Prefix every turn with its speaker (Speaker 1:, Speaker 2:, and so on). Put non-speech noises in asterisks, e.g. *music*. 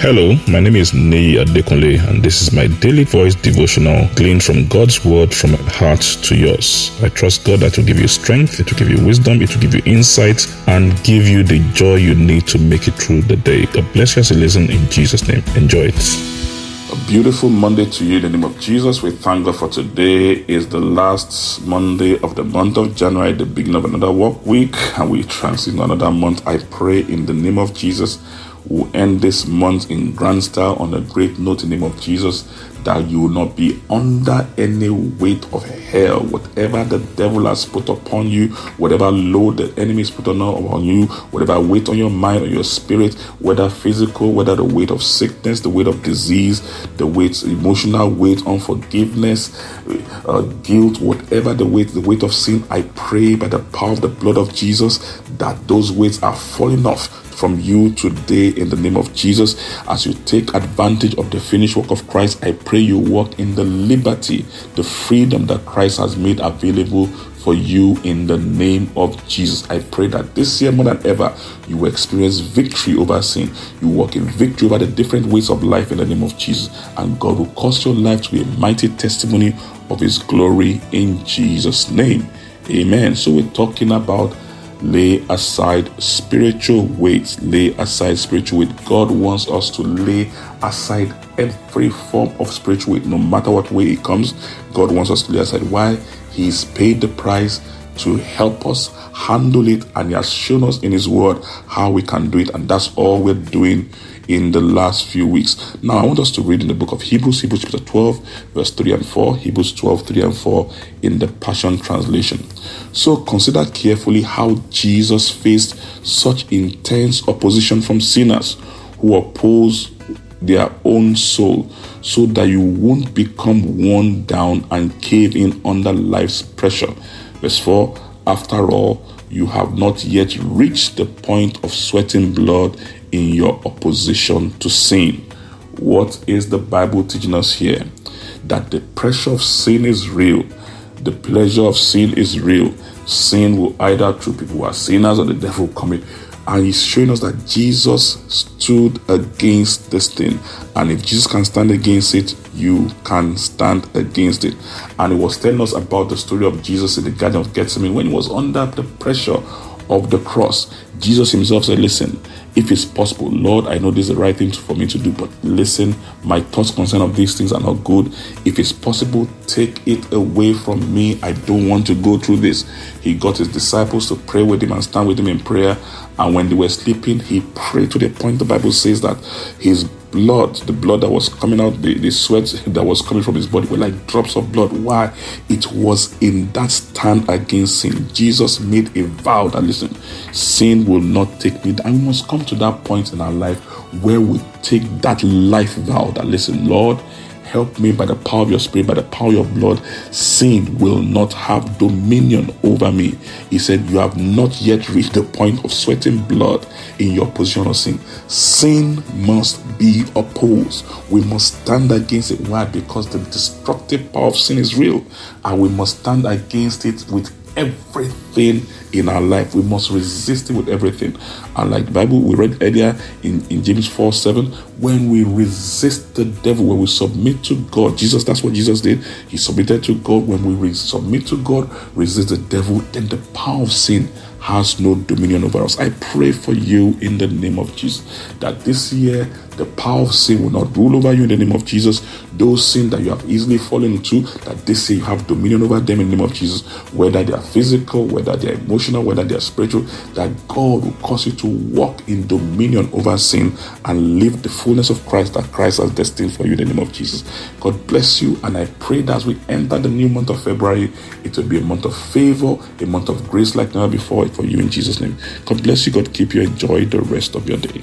Speaker 1: Hello, my name is Nei Adekunle, and this is my daily voice devotional gleaned from God's word from my heart to yours. I trust God that will give you strength, it will give you wisdom, it will give you insight, and give you the joy you need to make it through the day. God bless you as you listen in Jesus' name. Enjoy it. A beautiful Monday to you in the name of Jesus. We thank God for today is the last Monday of the month of January, the beginning of another work week, and we transit another month. I pray in the name of Jesus will end this month in grand style on a great note in the name of Jesus that you will not be under any weight of hell. Whatever the devil has put upon you, whatever load the enemy has put on, you, whatever weight on your mind or your spirit, whether physical, whether the weight of sickness, the weight of disease, the weight, emotional weight, unforgiveness, uh, guilt, whatever the weight, the weight of sin, I pray by the power of the blood of Jesus that those weights are falling off from you today in the name of Jesus. As you take advantage of the finished work of Christ, I pray you walk in the liberty, the freedom that Christ has made available for you in the name of Jesus. I pray that this year more than ever, you will experience victory over sin. You walk in victory over the different ways of life in the name of Jesus. And God will cause your life to be a mighty testimony of His glory in Jesus' name. Amen. So we're talking about lay aside spiritual weights. Lay aside spiritual weight. God wants us to lay aside every form of spiritual weight, no matter what way it comes. God wants us to lay aside. Why? He's paid the price to help us handle it, and He has shown us in His Word how we can do it, and that's all we're doing in the last few weeks. Now, I want us to read in the book of Hebrews, Hebrews chapter 12, verse 3 and 4, Hebrews 12, 3 and 4 in the Passion Translation. So consider carefully how Jesus faced such intense opposition from sinners who oppose their own soul so that you won't become worn down and cave in under life's pressure. Verse 4 After all, you have not yet reached the point of sweating blood in your opposition to sin. What is the Bible teaching us here? That the pressure of sin is real, the pleasure of sin is real. Sin will either through people who are sinners or the devil coming. And he's showing us that Jesus stood against this thing. And if Jesus can stand against it, you can stand against it. And he was telling us about the story of Jesus in the Garden of Gethsemane when he was under the pressure of the cross. Jesus himself said, Listen, if it's possible, Lord, I know this is the right thing for me to do, but listen, my thoughts concern of these things are not good. If it's possible, take it away from me. I don't want to go through this. He got his disciples to pray with him and stand with him in prayer. And when they were sleeping, he prayed to the point the Bible says that his blood, the blood that was coming out, the, the sweat *laughs* that was coming from his body were like drops of blood. Why? It was in that stand against sin. Jesus made a vow that listen, sin will not take me down. We must come to that point in our life where we take that life vow that listen, Lord, Help me by the power of your spirit, by the power of your blood. Sin will not have dominion over me. He said, You have not yet reached the point of sweating blood in your position of sin. Sin must be opposed. We must stand against it. Why? Because the destructive power of sin is real, and we must stand against it with everything in our life. We must resist it with everything. And like Bible we read earlier in, in James 4 7, when we resist the devil, when we submit to God, Jesus, that's what Jesus did. He submitted to God. When we submit to God, resist the devil, then the power of sin has no dominion over us. I pray for you in the name of Jesus that this year the power of sin will not rule over you in the name of Jesus. Those sins that you have easily fallen into, that they say you have dominion over them in the name of Jesus, whether they are physical, whether they are emotional, whether they are spiritual, that God will cause you to walk in dominion over sin and live the fullness of Christ that Christ has destined for you in the name of Jesus. God bless you, and I pray that as we enter the new month of February, it will be a month of favor, a month of grace like never before for you in Jesus' name. God bless you. God keep you. Enjoy the rest of your day.